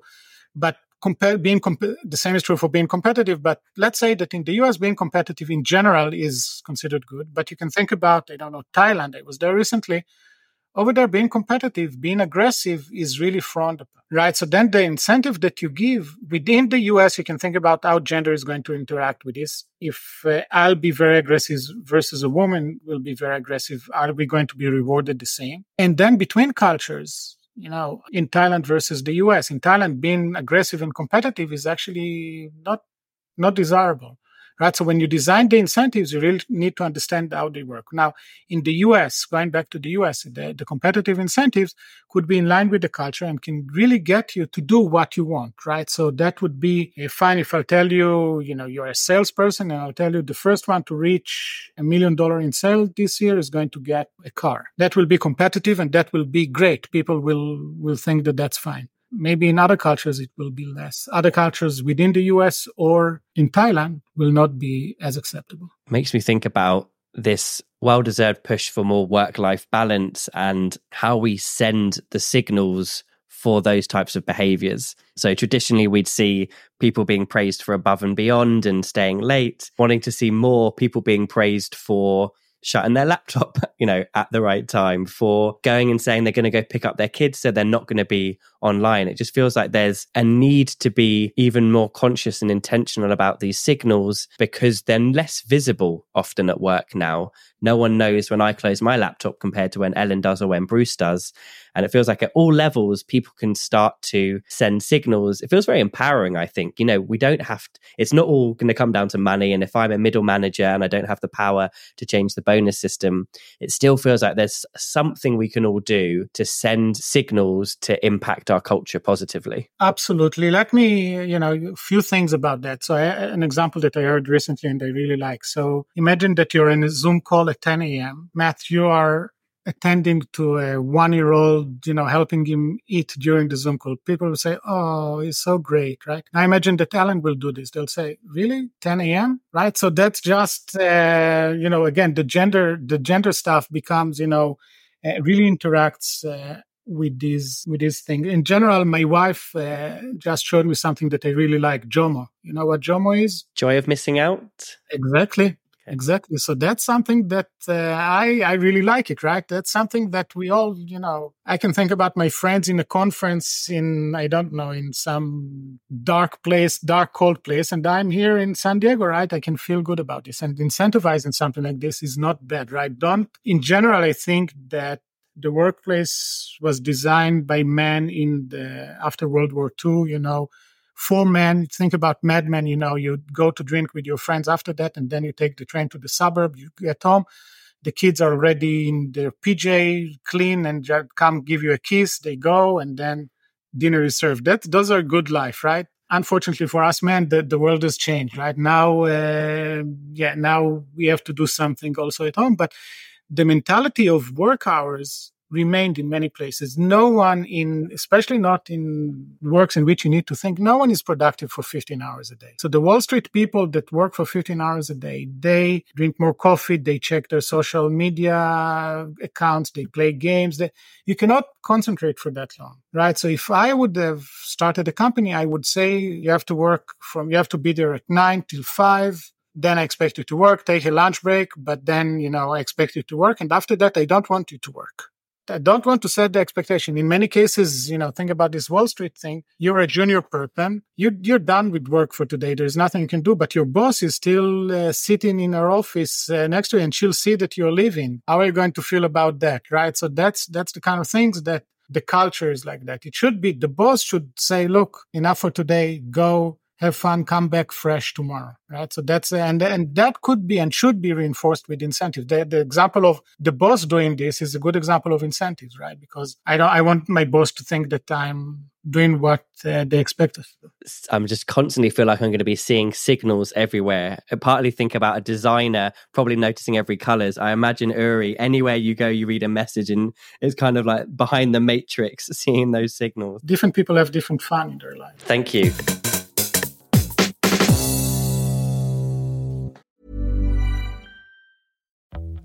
but compare, being comp- the same is true for being competitive. But let's say that in the US, being competitive in general is considered good. But you can think about, I don't know, Thailand. I was there recently over there being competitive being aggressive is really frowned upon right? So then the incentive that you give within the us you can think about how gender is going to interact with this. If uh, i'll be very aggressive versus a woman will be very aggressive are we going to be rewarded the same? And then between cultures you know in thailand versus the us in thailand being aggressive and competitive is actually not not desirable right? So when you design the incentives, you really need to understand how they work. Now, in the US, going back to the US, the, the competitive incentives could be in line with the culture and can really get you to do what you want, right? So that would be eh, fine if I tell you, you know, you're a salesperson and I'll tell you the first one to reach a million dollar in sales this year is going to get a car. That will be competitive and that will be great. People will, will think that that's fine. Maybe in other cultures it will be less. Other cultures within the US or in Thailand will not be as acceptable. Makes me think about this well deserved push for more work life balance and how we send the signals for those types of behaviors. So traditionally, we'd see people being praised for above and beyond and staying late, wanting to see more people being praised for shutting their laptop, you know, at the right time, for going and saying they're going to go pick up their kids so they're not going to be online. It just feels like there's a need to be even more conscious and intentional about these signals because they're less visible often at work now. No one knows when I close my laptop compared to when Ellen does or when Bruce does. And it feels like at all levels, people can start to send signals. It feels very empowering, I think. You know, we don't have to, it's not all going to come down to money. And if I'm a middle manager and I don't have the power to change the bonus system, it still feels like there's something we can all do to send signals to impact our culture positively. Absolutely. Let me, you know, a few things about that. So, I, an example that I heard recently and I really like. So, imagine that you're in a Zoom call at 10 a.m. Matt, you are attending to a one year old, you know, helping him eat during the Zoom call, people will say, Oh, he's so great, right? I imagine that Ellen will do this. They'll say, Really? 10 a.m. Right. So that's just, uh, you know, again, the gender, the gender stuff becomes, you know, uh, really interacts uh, with these with this thing. In general, my wife uh, just showed me something that I really like, Jomo. You know what Jomo is? Joy of missing out. Exactly. Exactly. So that's something that uh, I I really like it. Right. That's something that we all, you know, I can think about my friends in a conference in I don't know in some dark place, dark cold place, and I'm here in San Diego. Right. I can feel good about this, and incentivizing something like this is not bad. Right. Don't. In general, I think that the workplace was designed by men in the after World War II. You know for men. Think about Mad Men, you know, you go to drink with your friends after that, and then you take the train to the suburb, you get home. The kids are already in their PJ, clean, and come give you a kiss. They go, and then dinner is served. That those are good life, right? Unfortunately for us men, the, the world has changed, right? Now, uh, yeah, now we have to do something also at home. But the mentality of work hours remained in many places. No one in, especially not in works in which you need to think, no one is productive for 15 hours a day. So the Wall Street people that work for 15 hours a day, they drink more coffee, they check their social media accounts, they play games. They, you cannot concentrate for that long, right? So if I would have started a company, I would say you have to work from, you have to be there at nine till five then I expect you to work, take a lunch break, but then, you know, I expect you to work. And after that, I don't want you to work. I don't want to set the expectation. In many cases, you know, think about this Wall Street thing. You're a junior person. You, you're done with work for today. There's nothing you can do, but your boss is still uh, sitting in her office uh, next to you and she'll see that you're leaving. How are you going to feel about that? Right. So that's, that's the kind of things that the culture is like that. It should be the boss should say, look, enough for today. Go have fun, come back fresh tomorrow, right? So that's and and that could be and should be reinforced with incentives. The, the example of the boss doing this is a good example of incentives, right? Because I don't, I want my boss to think that I'm doing what uh, they expect us to. I'm just constantly feel like I'm going to be seeing signals everywhere. I partly think about a designer probably noticing every colors. I imagine Uri, anywhere you go, you read a message and it's kind of like behind the matrix, seeing those signals. Different people have different fun in their life. Thank you.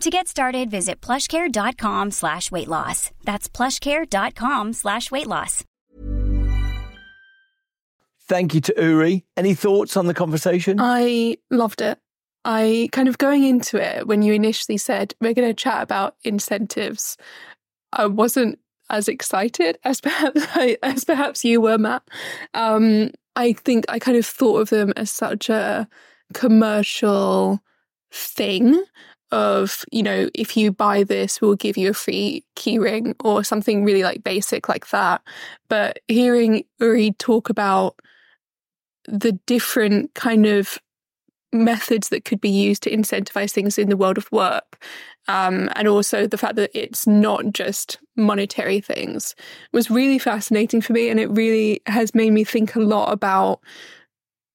To get started, visit plushcare.com slash weight loss. That's plushcare.com slash weight loss. Thank you to Uri. Any thoughts on the conversation? I loved it. I kind of going into it when you initially said we're going to chat about incentives. I wasn't as excited as perhaps I, as perhaps you were, Matt. Um, I think I kind of thought of them as such a commercial thing of, you know, if you buy this, we'll give you a free keyring or something really like basic like that. But hearing Uri talk about the different kind of methods that could be used to incentivize things in the world of work, um, and also the fact that it's not just monetary things, was really fascinating for me. And it really has made me think a lot about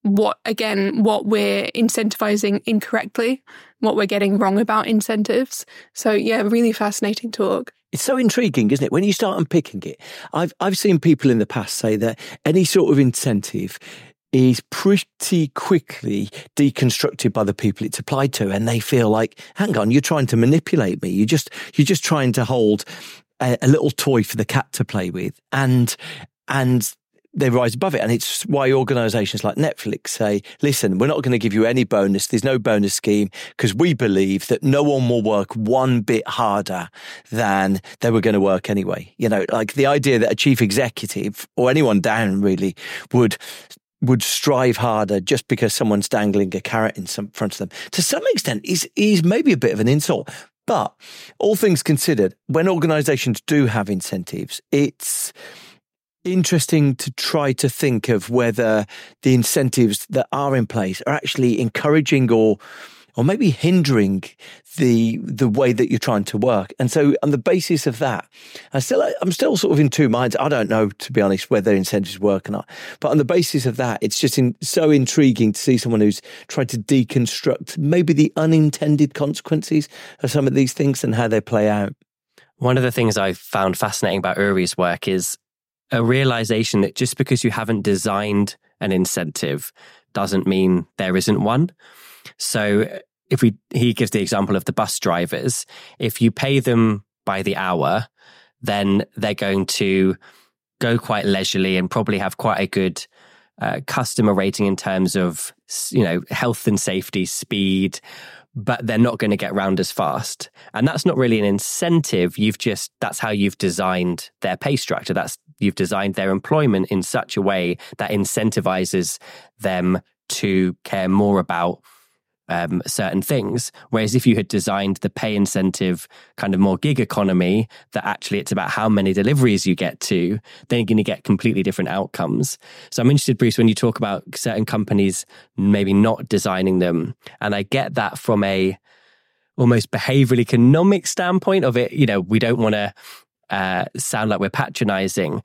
what again what we're incentivizing incorrectly what we're getting wrong about incentives so yeah really fascinating talk it's so intriguing, isn't it? When you start unpicking it, I've I've seen people in the past say that any sort of incentive is pretty quickly deconstructed by the people it's applied to, and they feel like, hang on, you're trying to manipulate me. You just you're just trying to hold a, a little toy for the cat to play with, and and they rise above it. And it's why organizations like Netflix say, listen, we're not going to give you any bonus. There's no bonus scheme because we believe that no one will work one bit harder than they were going to work anyway. You know, like the idea that a chief executive or anyone down really would would strive harder just because someone's dangling a carrot in some, front of them to some extent is is maybe a bit of an insult but all things considered when organizations do have incentives it's interesting to try to think of whether the incentives that are in place are actually encouraging or or maybe hindering the the way that you're trying to work. And so, on the basis of that, I still I'm still sort of in two minds. I don't know, to be honest, whether incentives work or not. But on the basis of that, it's just in, so intriguing to see someone who's tried to deconstruct maybe the unintended consequences of some of these things and how they play out. One of the things I found fascinating about Uri's work is a realization that just because you haven't designed an incentive doesn't mean there isn't one. So if we he gives the example of the bus drivers, if you pay them by the hour, then they're going to go quite leisurely and probably have quite a good uh, customer rating in terms of you know health and safety, speed, but they're not going to get round as fast. And that's not really an incentive. You've just, that's how you've designed their pay structure. That's, you've designed their employment in such a way that incentivizes them to care more about um, certain things. Whereas if you had designed the pay incentive kind of more gig economy, that actually it's about how many deliveries you get to, then you're going to get completely different outcomes. So I'm interested, Bruce, when you talk about certain companies maybe not designing them, and I get that from a almost behavioral economic standpoint of it. You know, we don't want to uh, sound like we're patronizing,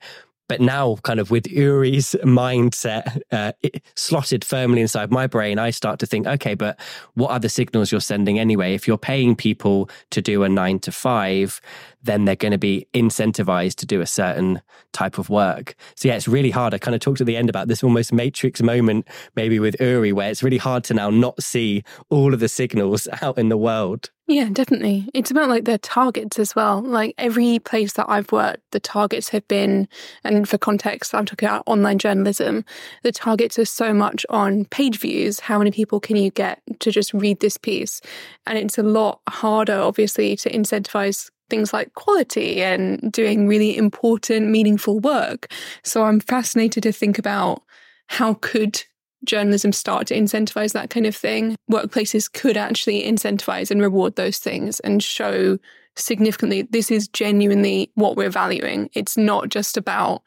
but now, kind of with Uri's mindset uh, slotted firmly inside my brain, I start to think, okay, but what are the signals you're sending anyway? If you're paying people to do a nine to five, then they're going to be incentivized to do a certain type of work. So, yeah, it's really hard. I kind of talked at the end about this almost matrix moment, maybe with Uri, where it's really hard to now not see all of the signals out in the world. Yeah, definitely. It's about like their targets as well. Like every place that I've worked, the targets have been, and for context, I'm talking about online journalism, the targets are so much on page views. How many people can you get to just read this piece? And it's a lot harder, obviously, to incentivize things like quality and doing really important, meaningful work. So I'm fascinated to think about how could journalism start to incentivize that kind of thing, workplaces could actually incentivize and reward those things and show significantly this is genuinely what we're valuing. It's not just about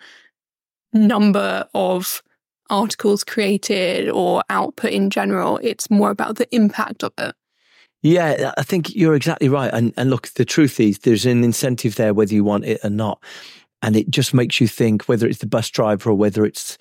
number of articles created or output in general. It's more about the impact of it. Yeah, I think you're exactly right. And, and look, the truth is there's an incentive there whether you want it or not and it just makes you think whether it's the bus driver or whether it's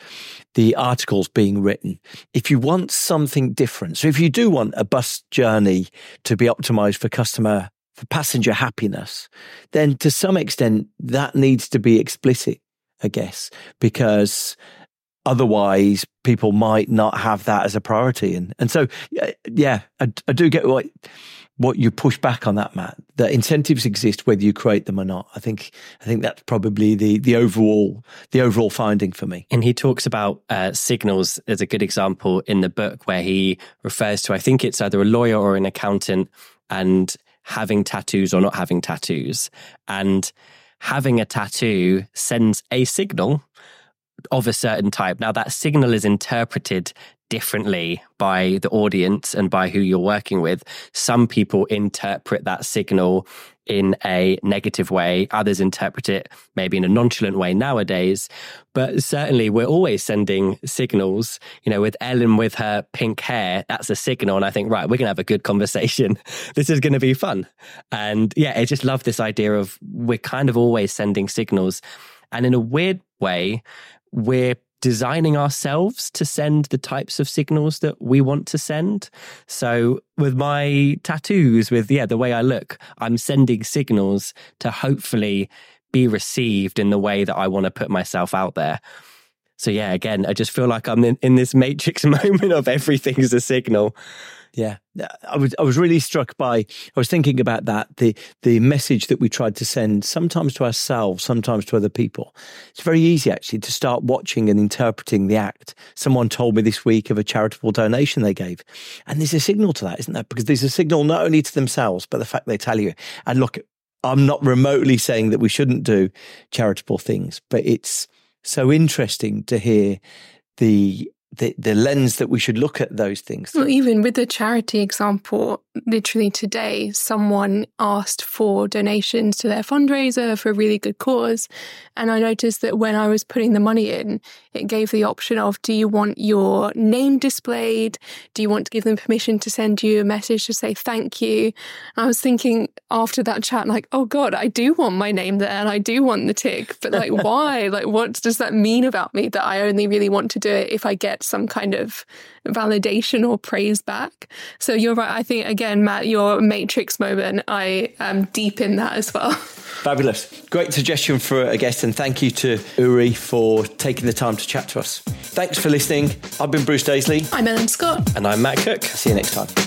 the articles being written. If you want something different, so if you do want a bus journey to be optimized for customer, for passenger happiness, then to some extent that needs to be explicit, I guess, because otherwise people might not have that as a priority. And, and so, yeah, I, I do get what, what you push back on that, Matt. That incentives exist whether you create them or not. I think I think that's probably the the overall the overall finding for me. And he talks about uh, signals as a good example in the book where he refers to I think it's either a lawyer or an accountant and having tattoos or not having tattoos and having a tattoo sends a signal of a certain type. Now, that signal is interpreted differently by the audience and by who you're working with. Some people interpret that signal in a negative way, others interpret it maybe in a nonchalant way nowadays. But certainly, we're always sending signals. You know, with Ellen with her pink hair, that's a signal. And I think, right, we're going to have a good conversation. this is going to be fun. And yeah, I just love this idea of we're kind of always sending signals. And in a weird way, we're designing ourselves to send the types of signals that we want to send. So with my tattoos, with yeah, the way I look, I'm sending signals to hopefully be received in the way that I want to put myself out there. So yeah, again, I just feel like I'm in, in this matrix moment of everything is a signal. Yeah, uh, I was I was really struck by. I was thinking about that the the message that we tried to send sometimes to ourselves, sometimes to other people. It's very easy actually to start watching and interpreting the act. Someone told me this week of a charitable donation they gave, and there's a signal to that, isn't there? Because there's a signal not only to themselves, but the fact they tell you. And look, I'm not remotely saying that we shouldn't do charitable things, but it's so interesting to hear the the, the lens that we should look at those things. Well, even with the charity example, literally today, someone asked for donations to their fundraiser for a really good cause. And I noticed that when I was putting the money in, it gave the option of do you want your name displayed? Do you want to give them permission to send you a message to say thank you? And I was thinking after that chat, like, oh God, I do want my name there and I do want the tick. But like, why? Like, what does that mean about me that I only really want to do it if I get some kind of validation or praise back? So you're right. I think, again, Matt, your Matrix moment, I am deep in that as well. Fabulous. Great suggestion for a guest, and thank you to Uri for taking the time to chat to us. Thanks for listening. I've been Bruce Daisley. I'm Ellen Scott. And I'm Matt Cook. See you next time.